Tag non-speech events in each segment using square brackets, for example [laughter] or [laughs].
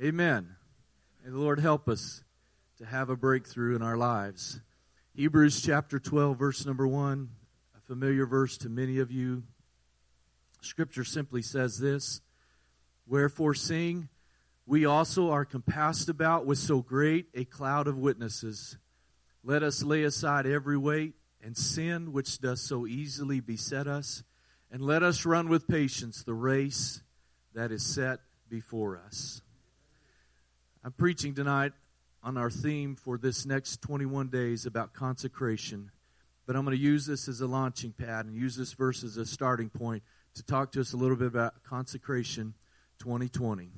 Amen. May the Lord help us to have a breakthrough in our lives. Hebrews chapter 12, verse number 1, a familiar verse to many of you. Scripture simply says this Wherefore, seeing we also are compassed about with so great a cloud of witnesses, let us lay aside every weight and sin which does so easily beset us, and let us run with patience the race that is set before us. I'm preaching tonight on our theme for this next 21 days about consecration, but I'm going to use this as a launching pad and use this verse as a starting point to talk to us a little bit about consecration 2020.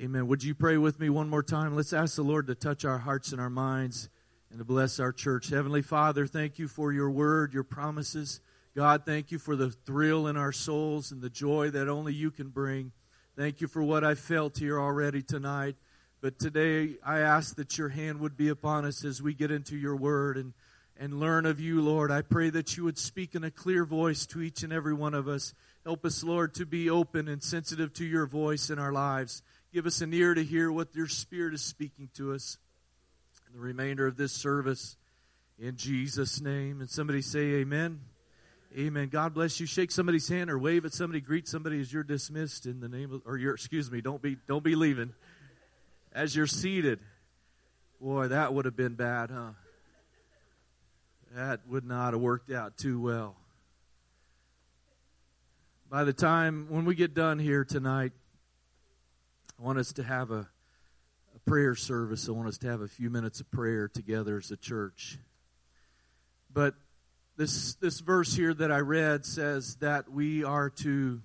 Amen. Would you pray with me one more time? Let's ask the Lord to touch our hearts and our minds and to bless our church. Heavenly Father, thank you for your word, your promises. God, thank you for the thrill in our souls and the joy that only you can bring. Thank you for what I felt here already tonight. But today, I ask that your hand would be upon us as we get into your word and, and learn of you, Lord. I pray that you would speak in a clear voice to each and every one of us. Help us, Lord, to be open and sensitive to your voice in our lives. Give us an ear to hear what your Spirit is speaking to us in the remainder of this service. In Jesus' name. And somebody say, Amen. Amen. God bless you. Shake somebody's hand or wave at somebody, greet somebody as you're dismissed in the name of, or you're, excuse me, don't be, don't be leaving as you're seated. Boy, that would have been bad, huh? That would not have worked out too well. By the time, when we get done here tonight, I want us to have a, a prayer service. I want us to have a few minutes of prayer together as a church. But this, this verse here that I read says that we are to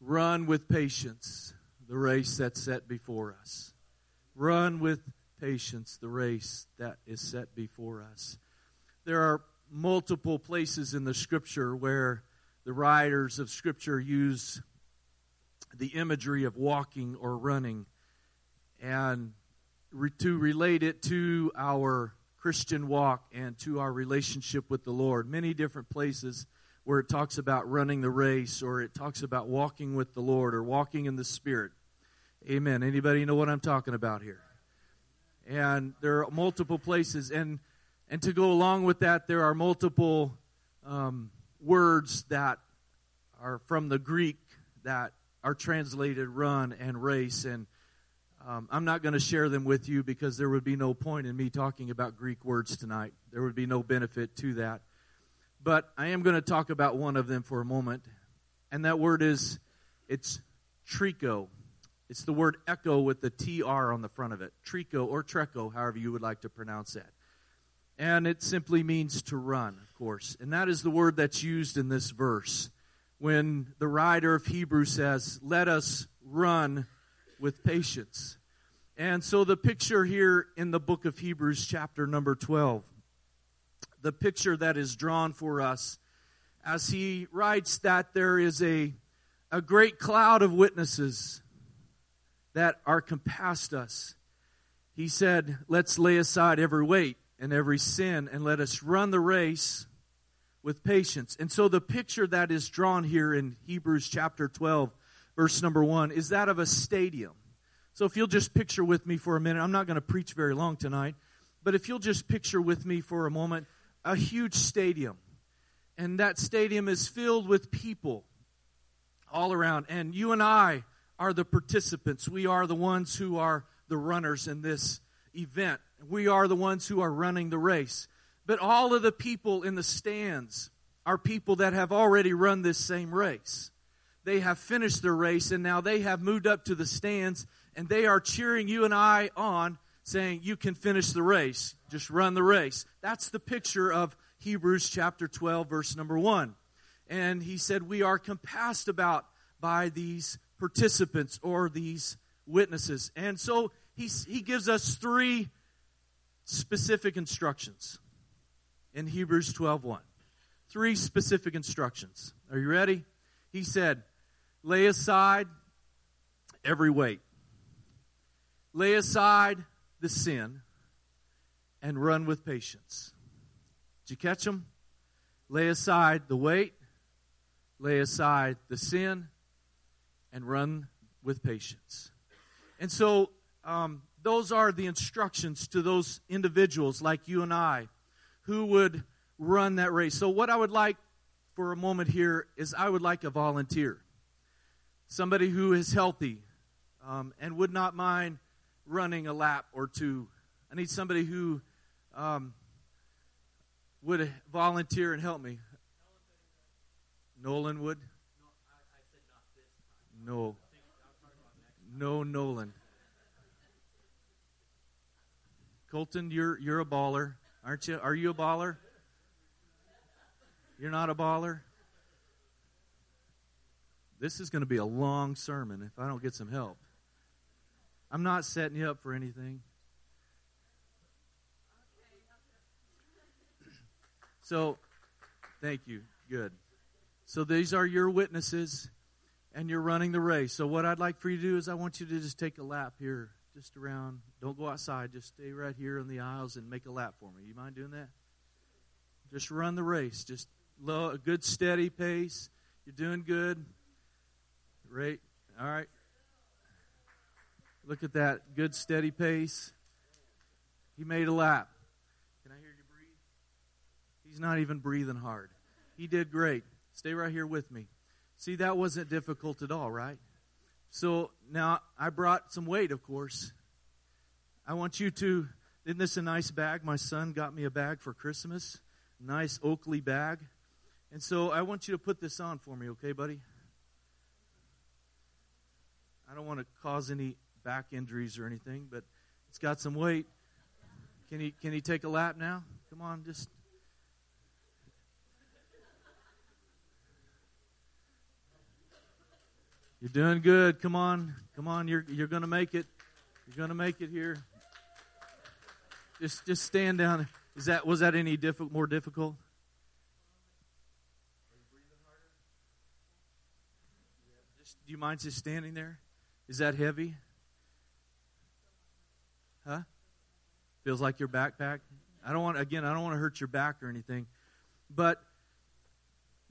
run with patience the race that's set before us. Run with patience the race that is set before us. There are multiple places in the scripture where the writers of scripture use the imagery of walking or running and to relate it to our Christian walk and to our relationship with the Lord. Many different places where it talks about running the race or it talks about walking with the Lord or walking in the Spirit. Amen. Anybody know what I'm talking about here? And there are multiple places, and and to go along with that, there are multiple um, words that are from the Greek that are translated run and race. And um, I'm not going to share them with you because there would be no point in me talking about Greek words tonight. There would be no benefit to that. But I am going to talk about one of them for a moment. And that word is, it's trico. It's the word echo with the TR on the front of it. Trico or treco, however you would like to pronounce that. And it simply means to run, of course. And that is the word that's used in this verse when the writer of Hebrews says, Let us run with patience. And so the picture here in the book of Hebrews, chapter number 12, the picture that is drawn for us as he writes that there is a, a great cloud of witnesses that are compassed us. He said, Let's lay aside every weight and every sin and let us run the race with patience. And so the picture that is drawn here in Hebrews chapter 12, verse number 1, is that of a stadium. So if you'll just picture with me for a minute, I'm not going to preach very long tonight, but if you'll just picture with me for a moment a huge stadium. And that stadium is filled with people all around. And you and I are the participants. We are the ones who are the runners in this event. We are the ones who are running the race. But all of the people in the stands are people that have already run this same race. They have finished their race and now they have moved up to the stands and they are cheering you and I on, saying, You can finish the race. Just run the race. That's the picture of Hebrews chapter 12, verse number 1. And he said, We are compassed about by these participants or these witnesses. And so he's, he gives us three specific instructions in Hebrews 12:1. Three specific instructions. Are you ready? He said, "Lay aside every weight. Lay aside the sin and run with patience." Did you catch them? Lay aside the weight, lay aside the sin and run with patience. And so um, those are the instructions to those individuals like you and I who would run that race. So, what I would like for a moment here is I would like a volunteer, somebody who is healthy um, and would not mind running a lap or two. I need somebody who um, would volunteer and help me. Nolan would? No. No, Nolan. Colton, you're you're a baller, aren't you? Are you a baller? You're not a baller? This is going to be a long sermon if I don't get some help. I'm not setting you up for anything. So, thank you. Good. So, these are your witnesses, and you're running the race. So, what I'd like for you to do is I want you to just take a lap here, just around. Don't go outside. Just stay right here in the aisles and make a lap for me. You mind doing that? Just run the race. Just low, a good steady pace. You're doing good. Great. All right. Look at that good steady pace. He made a lap. Can I hear you breathe? He's not even breathing hard. He did great. Stay right here with me. See, that wasn't difficult at all, right? So now I brought some weight, of course. I want you to, isn't this a nice bag? My son got me a bag for Christmas. Nice Oakley bag. And so I want you to put this on for me, okay, buddy? I don't want to cause any back injuries or anything, but it's got some weight. Can he can he take a lap now? Come on, just You're doing good. Come on. Come on. You're you're going to make it. You're going to make it here. Just just stand down. Is that was that any diff- more difficult? Are you breathing harder? Just do you mind just standing there? Is that heavy? Huh? Feels like your backpack? I don't want again, I don't want to hurt your back or anything. But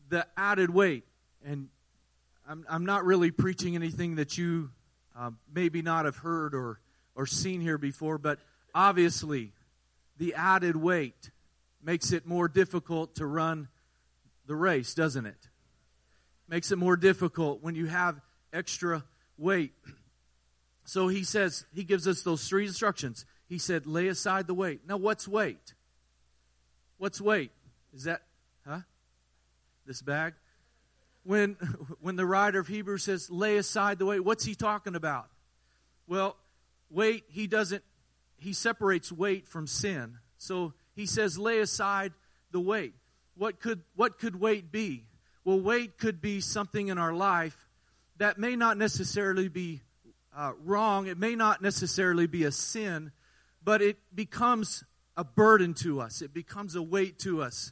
the added weight and I'm, I'm not really preaching anything that you uh, maybe not have heard or, or seen here before, but obviously the added weight makes it more difficult to run the race, doesn't it? Makes it more difficult when you have extra weight. So he says, he gives us those three instructions. He said, lay aside the weight. Now, what's weight? What's weight? Is that, huh? This bag? When, [laughs] when the writer of Hebrews says, lay aside the weight, what's he talking about? Well, weight, he doesn't, he separates weight from sin. So he says, lay aside the weight. What could, what could weight be? Well, weight could be something in our life that may not necessarily be uh, wrong, it may not necessarily be a sin, but it becomes a burden to us, it becomes a weight to us.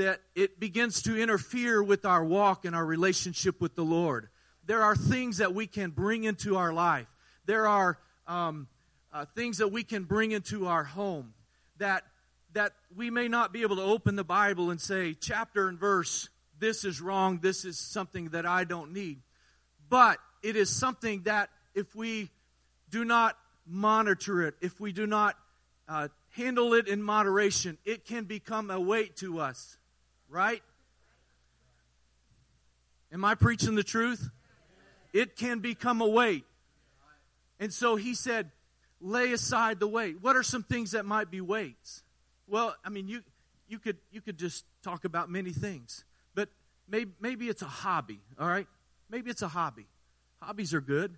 That it begins to interfere with our walk and our relationship with the Lord. There are things that we can bring into our life. There are um, uh, things that we can bring into our home that that we may not be able to open the Bible and say chapter and verse. This is wrong. This is something that I don't need. But it is something that if we do not monitor it, if we do not uh, handle it in moderation, it can become a weight to us. Right? Am I preaching the truth? It can become a weight. And so he said, lay aside the weight. What are some things that might be weights? Well, I mean, you, you, could, you could just talk about many things, but maybe, maybe it's a hobby, all right? Maybe it's a hobby. Hobbies are good,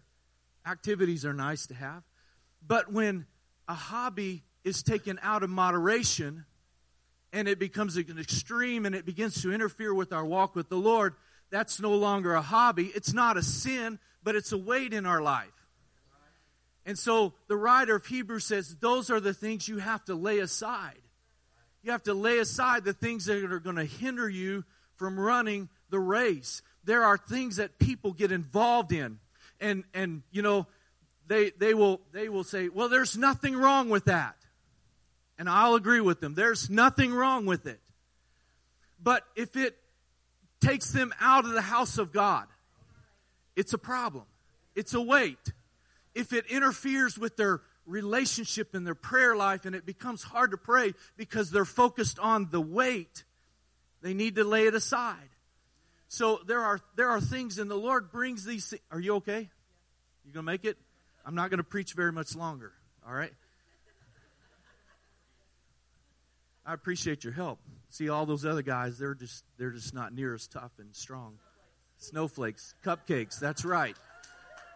activities are nice to have. But when a hobby is taken out of moderation and it becomes an extreme and it begins to interfere with our walk with the Lord, that's no longer a hobby. It's not a sin, but it's a weight in our life. And so the writer of Hebrews says those are the things you have to lay aside. You have to lay aside the things that are going to hinder you from running the race there are things that people get involved in. And, and you know, they, they, will, they will say, well, there's nothing wrong with that. And I'll agree with them. There's nothing wrong with it. But if it takes them out of the house of God, it's a problem. It's a weight. if it interferes with their relationship and their prayer life and it becomes hard to pray because they're focused on the weight, they need to lay it aside. So there are there are things and the Lord brings these Are you okay? You going to make it? I'm not going to preach very much longer, all right? I appreciate your help. See all those other guys, they're just they're just not near as tough and strong. Snowflakes, cupcakes, that's right.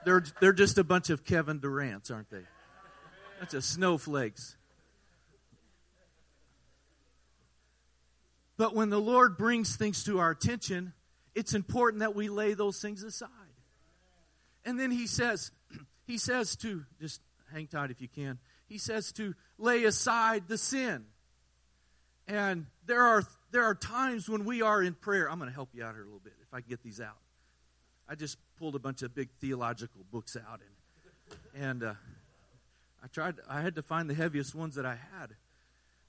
They're they're just a bunch of Kevin Durant's, aren't they? That's a snowflakes. But when the Lord brings things to our attention, it's important that we lay those things aside. And then he says, he says to just hang tight if you can. He says to lay aside the sin. And there are there are times when we are in prayer. I'm going to help you out here a little bit if I can get these out. I just pulled a bunch of big theological books out and and uh, I tried I had to find the heaviest ones that I had.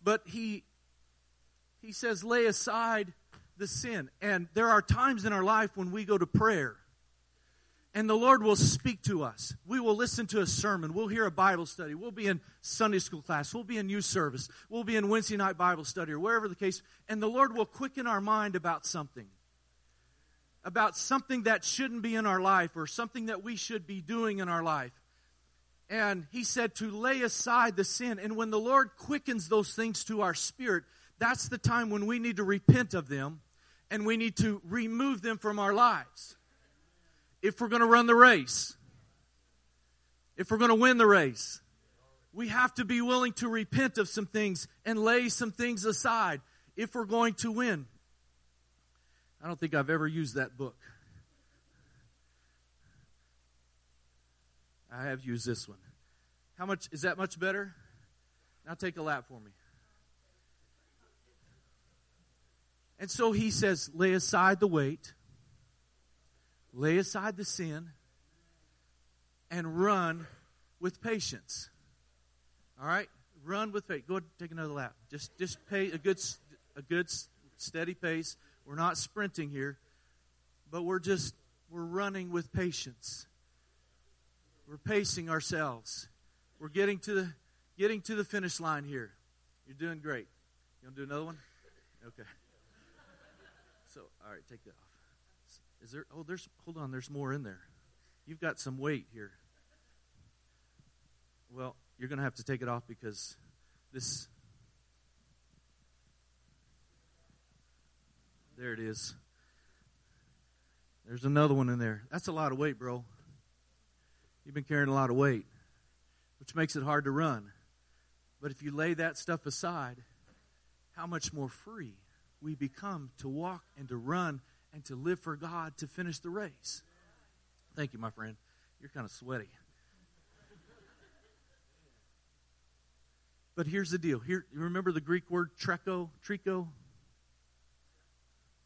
But he he says lay aside the sin. And there are times in our life when we go to prayer and the Lord will speak to us. We will listen to a sermon. We'll hear a Bible study. We'll be in Sunday school class. We'll be in youth service. We'll be in Wednesday night Bible study or wherever the case. And the Lord will quicken our mind about something. About something that shouldn't be in our life or something that we should be doing in our life. And He said to lay aside the sin. And when the Lord quickens those things to our spirit, that's the time when we need to repent of them and we need to remove them from our lives if we're going to run the race, if we're going to win the race, we have to be willing to repent of some things and lay some things aside if we're going to win. I don't think I've ever used that book. I have used this one. How much is that much better? Now take a lap for me. And so he says, lay aside the weight lay aside the sin, and run with patience. All right? Run with faith. Go ahead take another lap. Just just pay a good a good steady pace. We're not sprinting here, but we're just we're running with patience. We're pacing ourselves. We're getting to the getting to the finish line here. You're doing great. You want to do another one? Okay. So, all right, take that off. Is there? Oh, there's. Hold on. There's more in there. You've got some weight here. Well, you're going to have to take it off because this. There it is. There's another one in there. That's a lot of weight, bro. You've been carrying a lot of weight, which makes it hard to run. But if you lay that stuff aside, how much more free we become to walk and to run and to live for God to finish the race. Thank you, my friend. You're kind of sweaty. But here's the deal. Here, you remember the Greek word trecho, trico?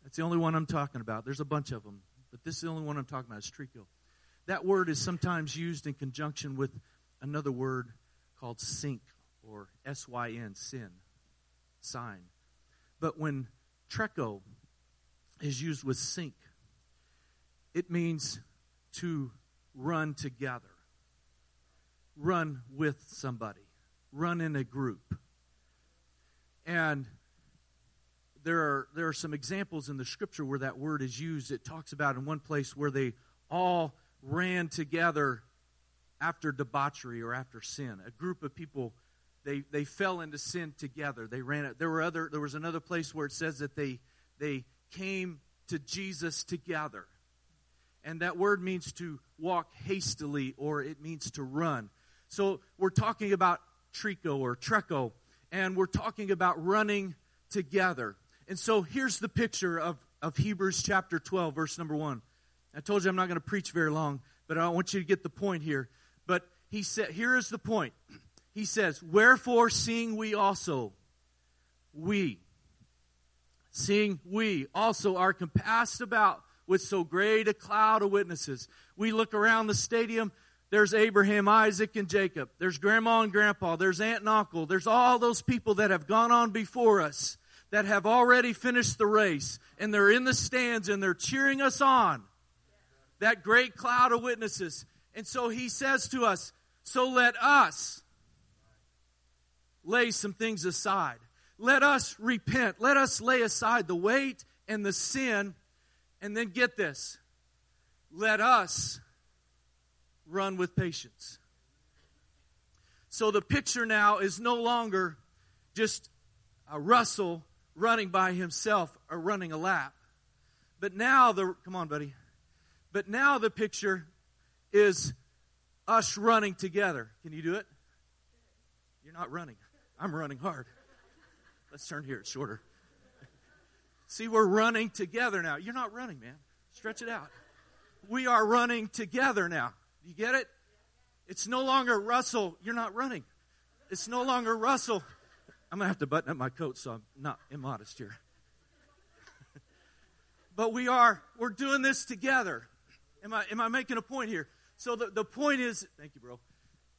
That's the only one I'm talking about. There's a bunch of them, but this is the only one I'm talking about. Is trico. That word is sometimes used in conjunction with another word called sync or S Y N, sin, sign. But when trecho is used with sync. It means to run together, run with somebody, run in a group. And there are, there are some examples in the scripture where that word is used. It talks about in one place where they all ran together after debauchery or after sin. A group of people they they fell into sin together. They ran it. There were other there was another place where it says that they they came to Jesus together. And that word means to walk hastily or it means to run. So we're talking about trico or treco, and we're talking about running together. And so here's the picture of, of Hebrews chapter 12, verse number 1. I told you I'm not going to preach very long, but I want you to get the point here. But he said, here is the point. He says, Wherefore, seeing we also, we, seeing we also are compassed about with so great a cloud of witnesses. We look around the stadium, there's Abraham, Isaac, and Jacob. There's grandma and grandpa. There's aunt and uncle. There's all those people that have gone on before us that have already finished the race. And they're in the stands and they're cheering us on. That great cloud of witnesses. And so he says to us, So let us lay some things aside. Let us repent. Let us lay aside the weight and the sin. And then get this let us run with patience. So the picture now is no longer just a Russell running by himself or running a lap. But now the come on, buddy. But now the picture is us running together. Can you do it? You're not running. I'm running hard. Let's turn here. It's shorter. See, we're running together now. You're not running, man. Stretch it out. We are running together now. You get it? It's no longer Russell. You're not running. It's no longer Russell. I'm going to have to button up my coat so I'm not immodest here. [laughs] but we are, we're doing this together. Am I, am I making a point here? So the, the point is, thank you, bro.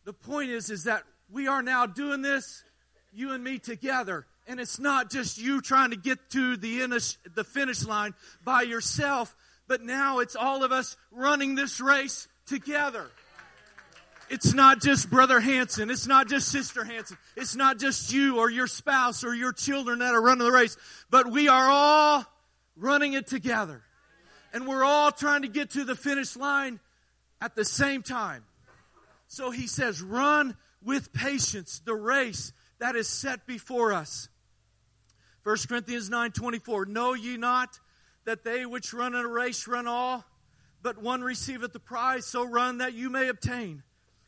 The point is, is that we are now doing this, you and me together. And it's not just you trying to get to the, the finish line by yourself, but now it's all of us running this race together. It's not just Brother Hanson. It's not just Sister Hanson. It's not just you or your spouse or your children that are running the race, but we are all running it together. And we're all trying to get to the finish line at the same time. So he says, run with patience the race that is set before us. 1 Corinthians 9 24, know ye not that they which run in a race run all, but one receiveth the prize, so run that you may obtain.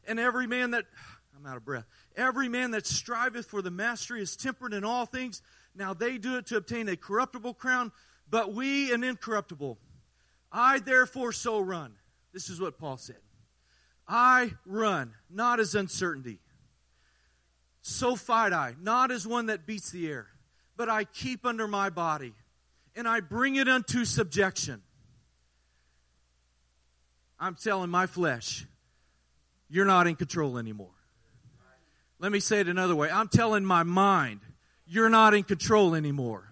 And every man that, [sighs] I'm out of breath, every man that striveth for the mastery is temperate in all things. Now they do it to obtain a corruptible crown, but we an incorruptible. I therefore so run. This is what Paul said. I run, not as uncertainty. So fight I, not as one that beats the air, but I keep under my body, and I bring it unto subjection. I'm telling my flesh, you're not in control anymore. Let me say it another way. I'm telling my mind, you're not in control anymore.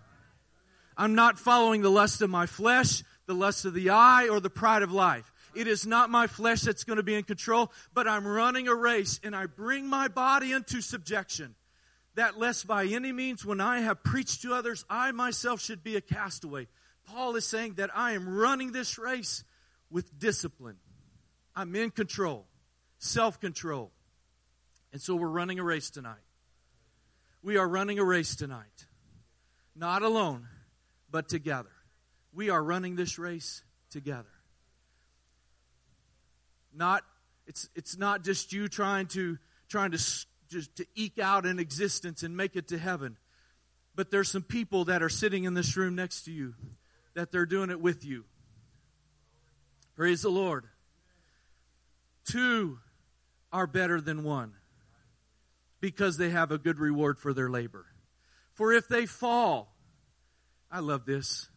I'm not following the lust of my flesh, the lust of the eye, or the pride of life. It is not my flesh that's going to be in control, but I'm running a race and I bring my body into subjection. That lest by any means, when I have preached to others, I myself should be a castaway. Paul is saying that I am running this race with discipline. I'm in control self control. And so we're running a race tonight. We are running a race tonight. Not alone, but together. We are running this race together. Not it's it's not just you trying to trying to just to eke out an existence and make it to heaven. But there's some people that are sitting in this room next to you that they're doing it with you. Praise the Lord. Two are better than one because they have a good reward for their labor. For if they fall, I love this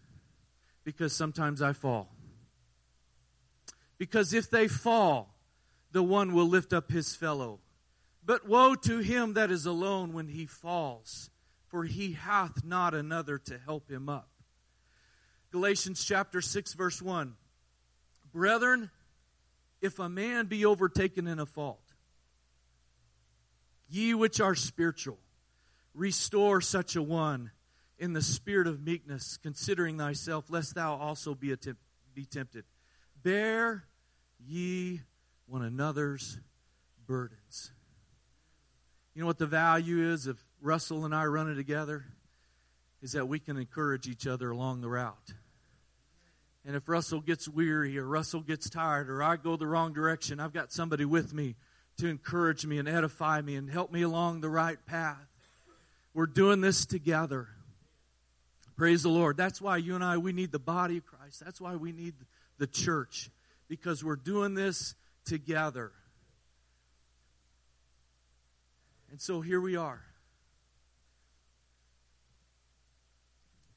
because sometimes I fall. Because if they fall, the one will lift up his fellow. But woe to him that is alone when he falls, for he hath not another to help him up. Galatians chapter 6, verse 1. Brethren, if a man be overtaken in a fault, Ye which are spiritual, restore such a one in the spirit of meekness, considering thyself, lest thou also be, be tempted. Bear ye one another's burdens. You know what the value is of Russell and I running together? Is that we can encourage each other along the route. And if Russell gets weary or Russell gets tired or I go the wrong direction, I've got somebody with me to encourage me and edify me and help me along the right path. We're doing this together. Praise the Lord. That's why you and I, we need the body of Christ. That's why we need the church, because we're doing this together. And so here we are.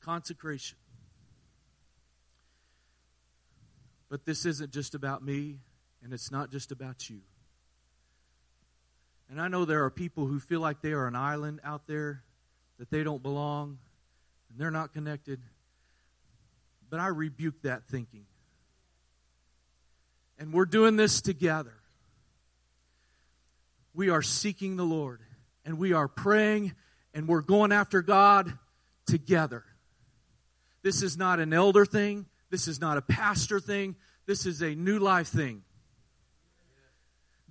Consecration. But this isn't just about me, and it's not just about you. And I know there are people who feel like they are an island out there, that they don't belong, and they're not connected. But I rebuke that thinking. And we're doing this together. we are seeking the Lord and we are praying and we're going after God together. This is not an elder thing. This is not a pastor thing. This is a new life thing.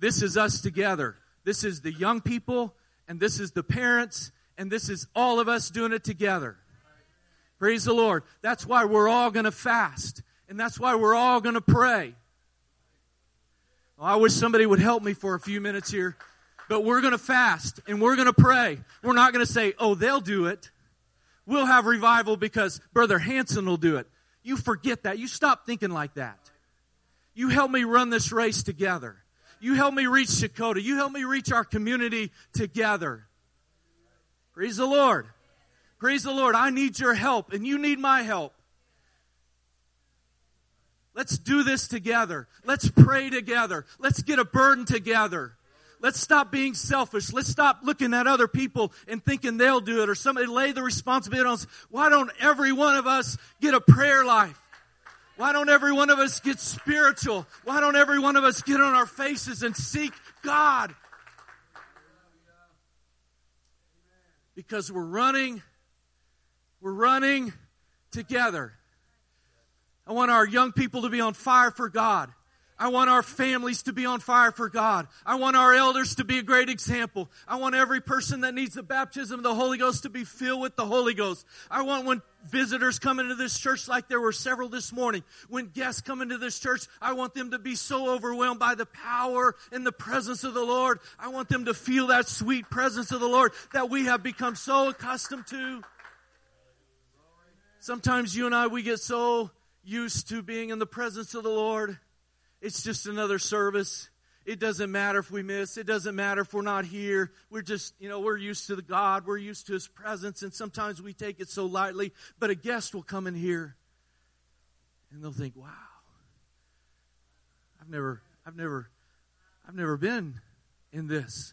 This is us together. This is the young people, and this is the parents, and this is all of us doing it together. Praise the Lord. That's why we're all going to fast, and that's why we're all going to pray. Well, I wish somebody would help me for a few minutes here, but we're going to fast and we're going to pray. We're not going to say, oh, they'll do it. We'll have revival because Brother Hanson will do it. You forget that. You stop thinking like that. You help me run this race together. You help me reach Shakota. You help me reach our community together. Praise the Lord. Praise the Lord. I need your help and you need my help. Let's do this together. Let's pray together. Let's get a burden together. Let's stop being selfish. Let's stop looking at other people and thinking they'll do it or somebody lay the responsibility on us. Why don't every one of us get a prayer life? Why don't every one of us get spiritual? Why don't every one of us get on our faces and seek God? Because we're running, we're running together. I want our young people to be on fire for God. I want our families to be on fire for God. I want our elders to be a great example. I want every person that needs the baptism of the Holy Ghost to be filled with the Holy Ghost. I want when visitors come into this church like there were several this morning, when guests come into this church, I want them to be so overwhelmed by the power and the presence of the Lord. I want them to feel that sweet presence of the Lord that we have become so accustomed to. Sometimes you and I, we get so used to being in the presence of the Lord it's just another service. It doesn't matter if we miss. It doesn't matter if we're not here. We're just, you know, we're used to the God. We're used to His presence, and sometimes we take it so lightly. But a guest will come in here, and they'll think, "Wow, I've never, I've never, I've never been in this."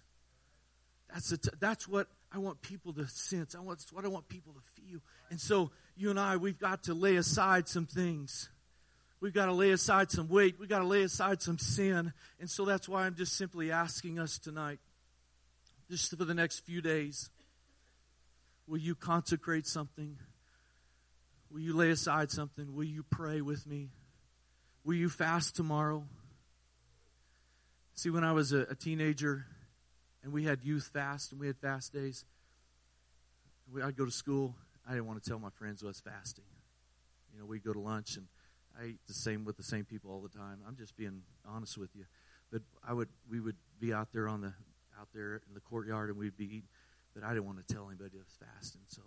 That's t- that's what I want people to sense. I want what I want people to feel. And so you and I, we've got to lay aside some things We've got to lay aside some weight. We've got to lay aside some sin. And so that's why I'm just simply asking us tonight, just for the next few days, will you consecrate something? Will you lay aside something? Will you pray with me? Will you fast tomorrow? See, when I was a, a teenager and we had youth fast and we had fast days, we, I'd go to school. I didn't want to tell my friends I was fasting. You know, we'd go to lunch and I eat the same with the same people all the time. I'm just being honest with you. But I would we would be out there on the out there in the courtyard and we'd be eating. But I didn't want to tell anybody I was fasting, so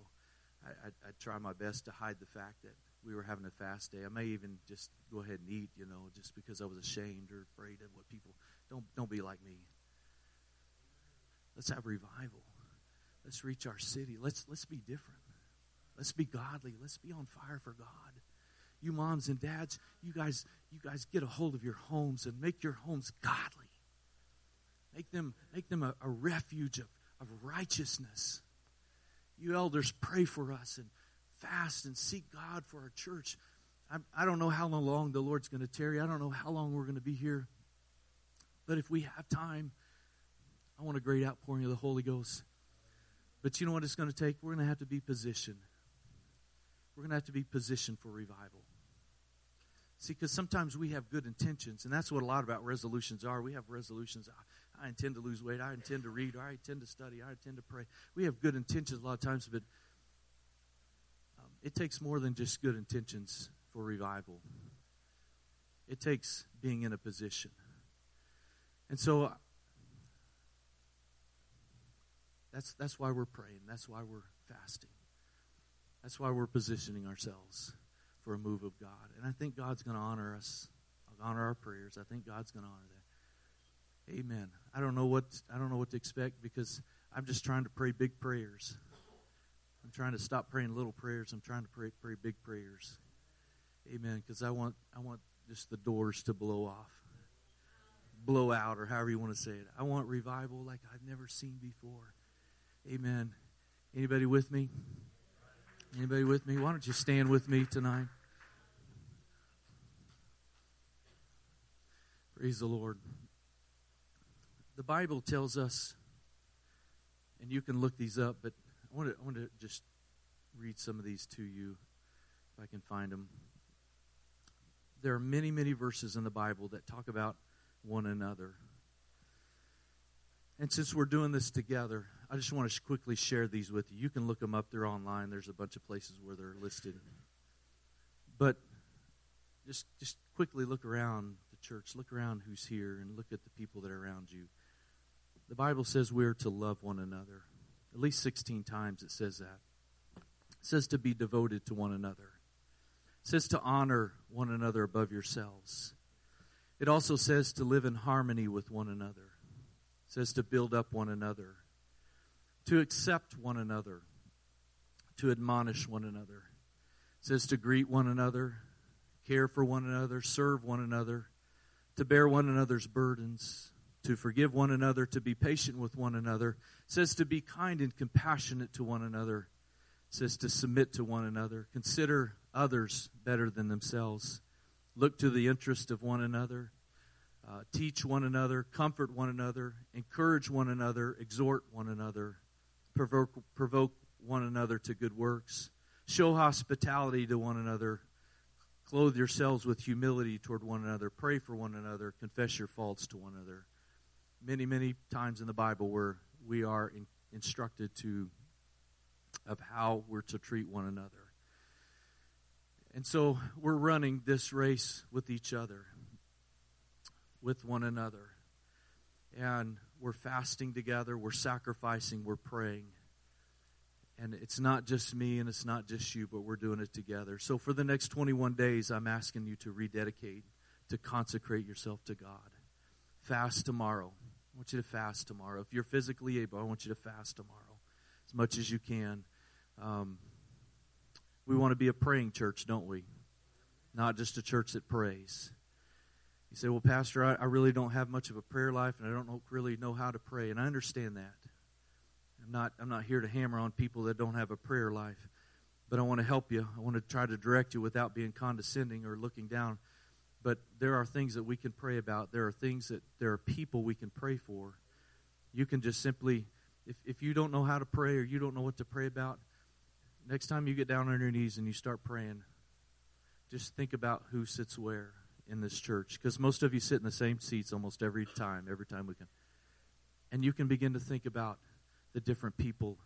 I, I, I try my best to hide the fact that we were having a fast day. I may even just go ahead and eat, you know, just because I was ashamed or afraid of what people. Don't don't be like me. Let's have revival. Let's reach our city. Let's let's be different. Let's be godly. Let's be on fire for God you moms and dads, you guys, you guys get a hold of your homes and make your homes godly. Make them, make them a, a refuge of, of righteousness. You elders, pray for us and fast and seek God for our church. I, I don't know how long the Lord's going to tarry. I don't know how long we're going to be here. But if we have time, I want a great outpouring of the Holy Ghost. But you know what it's going to take? We're going to have to be positioned. We're going to have to be positioned for revival. See, because sometimes we have good intentions, and that's what a lot about resolutions are. We have resolutions. I intend to lose weight. I intend to read. I intend to study. I intend to pray. We have good intentions a lot of times, but um, it takes more than just good intentions for revival. It takes being in a position. And so uh, that's, that's why we're praying. That's why we're fasting. That's why we're positioning ourselves for a move of God. And I think God's going to honor us, honor our prayers. I think God's going to honor that. Amen. I don't know what I don't know what to expect because I'm just trying to pray big prayers. I'm trying to stop praying little prayers. I'm trying to pray pray big prayers. Amen. Because I want I want just the doors to blow off, blow out, or however you want to say it. I want revival like I've never seen before. Amen. Anybody with me? Anybody with me? Why don't you stand with me tonight? Praise the Lord. the Bible tells us, and you can look these up, but I want to, I want to just read some of these to you if I can find them. There are many, many verses in the Bible that talk about one another. And since we're doing this together, I just want to quickly share these with you. You can look them up, they're online. There's a bunch of places where they're listed. But just just quickly look around church, look around who's here and look at the people that are around you. The Bible says we're to love one another. At least 16 times it says that. It says to be devoted to one another. It says to honor one another above yourselves. It also says to live in harmony with one another says to build up one another, to accept one another, to admonish one another. It says to greet one another, care for one another, serve one another, to bear one another's burdens, to forgive one another, to be patient with one another. It says to be kind and compassionate to one another. It says to submit to one another, consider others better than themselves, look to the interest of one another. Uh, teach one another, comfort one another, encourage one another, exhort one another, provoke, provoke one another to good works, show hospitality to one another, clothe yourselves with humility toward one another, pray for one another, confess your faults to one another. Many, many times in the Bible where we are in, instructed to of how we're to treat one another. And so we're running this race with each other with one another. And we're fasting together, we're sacrificing, we're praying. And it's not just me and it's not just you, but we're doing it together. So for the next 21 days, I'm asking you to rededicate, to consecrate yourself to God. Fast tomorrow. I want you to fast tomorrow. If you're physically able, I want you to fast tomorrow as much as you can. Um, we want to be a praying church, don't we? Not just a church that prays. You say, Well, Pastor, I, I really don't have much of a prayer life and I don't know, really know how to pray. And I understand that. I'm not, I'm not here to hammer on people that don't have a prayer life, but I want to help you. I want to try to direct you without being condescending or looking down. But there are things that we can pray about. There are things that there are people we can pray for. You can just simply, if, if you don't know how to pray or you don't know what to pray about, next time you get down on your knees and you start praying, just think about who sits where in this church because most of you sit in the same seats almost every time, every time we can. And you can begin to think about the different people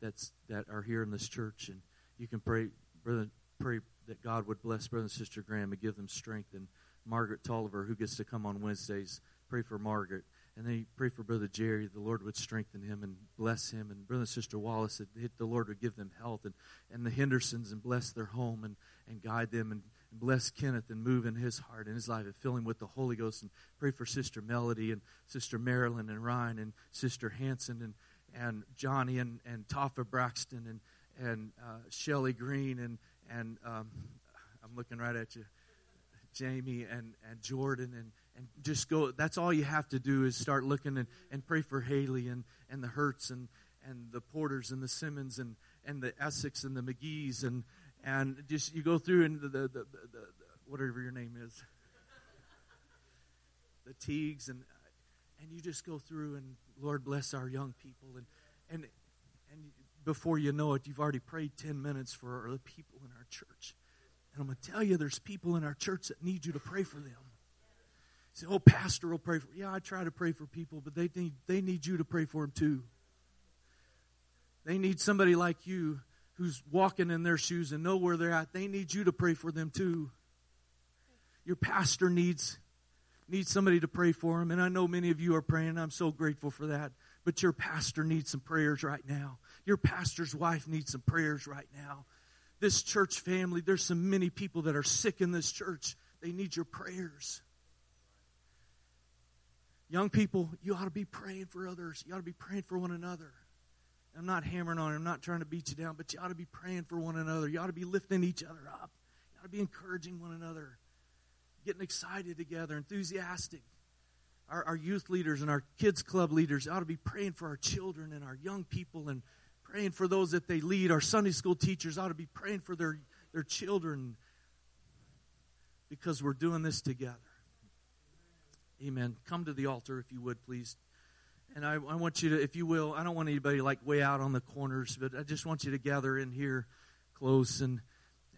that's that are here in this church, and you can pray, brother, pray that God would bless brother and sister Graham and give them strength, and Margaret Tolliver, who gets to come on Wednesdays, pray for Margaret. And then you pray for Brother Jerry, the Lord would strengthen him and bless him. And Brother and Sister Wallace, that the Lord would give them health. And, and the Hendersons and bless their home and, and guide them and bless Kenneth and move in his heart and his life and fill him with the Holy Ghost and pray for Sister Melody and Sister Marilyn and Ryan and Sister Hanson and, and Johnny and, and Toffa Braxton and, and uh, Shelly Green and, and um, I'm looking right at you, Jamie and, and Jordan and, and just go. That's all you have to do is start looking and, and pray for Haley and, and the Hurts and, and the Porters and the Simmons and, and the Essex and the McGees and, and just you go through and the, the, the, the whatever your name is, [laughs] the Teagues, and and you just go through and Lord bless our young people, and and and before you know it, you've already prayed ten minutes for the people in our church, and I'm going to tell you, there's people in our church that need you to pray for them. Say, oh, pastor will pray for. Yeah, I try to pray for people, but they need they need you to pray for them too. They need somebody like you who's walking in their shoes and know where they're at, they need you to pray for them too. Your pastor needs needs somebody to pray for him, and I know many of you are praying. I'm so grateful for that. But your pastor needs some prayers right now. Your pastor's wife needs some prayers right now. This church family, there's so many people that are sick in this church. They need your prayers. Young people, you ought to be praying for others. You ought to be praying for one another. I'm not hammering on you. I'm not trying to beat you down, but you ought to be praying for one another. You ought to be lifting each other up. You ought to be encouraging one another, getting excited together, enthusiastic. Our, our youth leaders and our kids club leaders ought to be praying for our children and our young people and praying for those that they lead. Our Sunday school teachers ought to be praying for their, their children because we're doing this together. Amen. Come to the altar if you would, please. And I, I want you to, if you will, I don't want anybody like way out on the corners, but I just want you to gather in here close and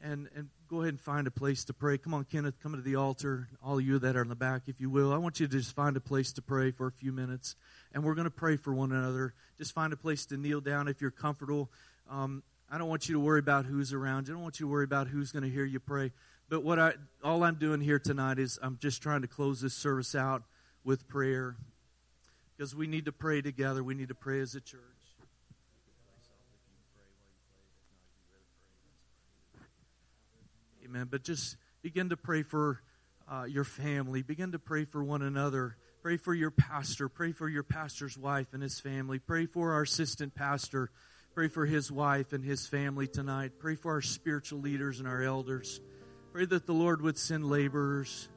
and and go ahead and find a place to pray. Come on, Kenneth, come to the altar. All of you that are in the back, if you will, I want you to just find a place to pray for a few minutes, and we're going to pray for one another. Just find a place to kneel down if you're comfortable. Um, I don't want you to worry about who's around. I don't want you to worry about who's going to hear you pray. But what I all I'm doing here tonight is I'm just trying to close this service out with prayer because we need to pray together. We need to pray as a church. Amen. But just begin to pray for uh, your family. Begin to pray for one another. Pray for your pastor. Pray for your pastor's wife and his family. Pray for our assistant pastor. Pray for his wife and his family tonight. Pray for our spiritual leaders and our elders. Pray that the Lord would send laborers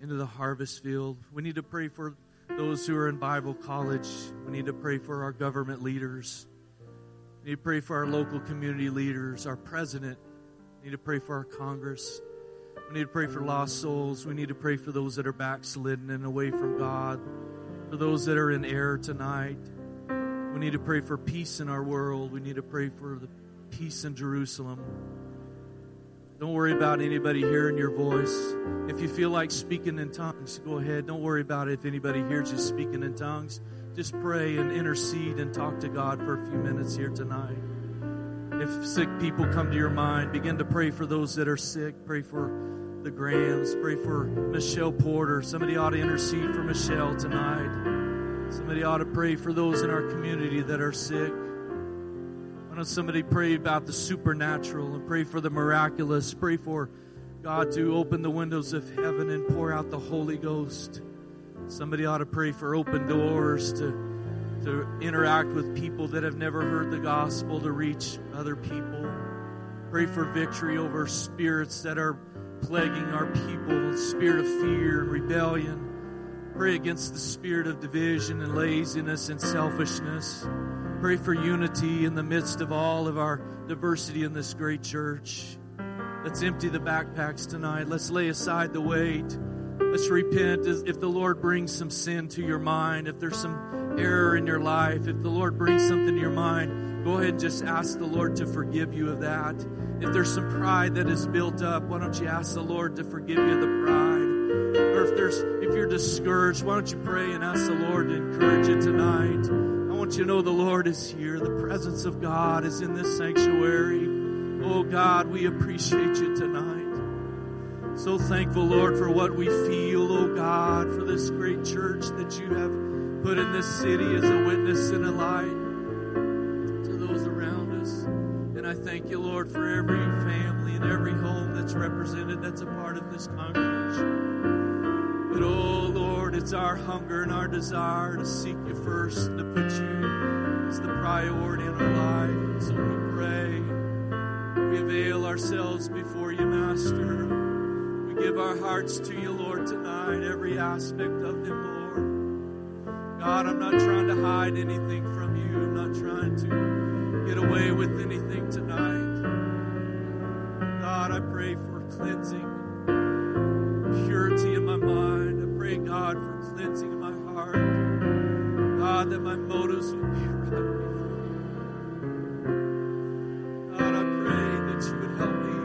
into the harvest field. We need to pray for those who are in Bible college. We need to pray for our government leaders. We need to pray for our local community leaders, our president. We need to pray for our Congress. We need to pray for lost souls. We need to pray for those that are backslidden and away from God, for those that are in error tonight. We need to pray for peace in our world. We need to pray for the peace in Jerusalem. Don't worry about anybody hearing your voice. If you feel like speaking in tongues, go ahead. Don't worry about it if anybody hears you speaking in tongues. Just pray and intercede and talk to God for a few minutes here tonight. If sick people come to your mind, begin to pray for those that are sick. Pray for the Grahams. Pray for Michelle Porter. Somebody ought to intercede for Michelle tonight. Somebody ought to pray for those in our community that are sick. Why don't somebody pray about the supernatural and pray for the miraculous? Pray for God to open the windows of heaven and pour out the Holy Ghost. Somebody ought to pray for open doors to, to interact with people that have never heard the gospel, to reach other people. Pray for victory over spirits that are plaguing our people, spirit of fear and rebellion. Pray against the spirit of division and laziness and selfishness. Pray for unity in the midst of all of our diversity in this great church. Let's empty the backpacks tonight. Let's lay aside the weight. Let's repent if the Lord brings some sin to your mind, if there's some error in your life, if the Lord brings something to your mind, go ahead and just ask the Lord to forgive you of that. If there's some pride that is built up, why don't you ask the Lord to forgive you of the pride? Or if there's if you're discouraged, why don't you pray and ask the Lord to encourage you tonight? I want you to know the Lord is here. The presence of God is in this sanctuary. Oh God, we appreciate you tonight. So thankful, Lord, for what we feel, oh God, for this great church that you have put in this city as a witness and a light to those around us. And I thank you, Lord, for every family and every home that's represented, that's a part of this congregation. But oh Lord, it's our hunger and our desire to seek you first, and to put you as the priority in our life. So we pray. We avail ourselves before you, Master give our hearts to you, Lord, tonight, every aspect of them, Lord. God, I'm not trying to hide anything from you. I'm not trying to get away with anything tonight. God, I pray for cleansing, purity in my mind. I pray, God, for cleansing in my heart. God, that my motives would be right. God, I pray that you would help me.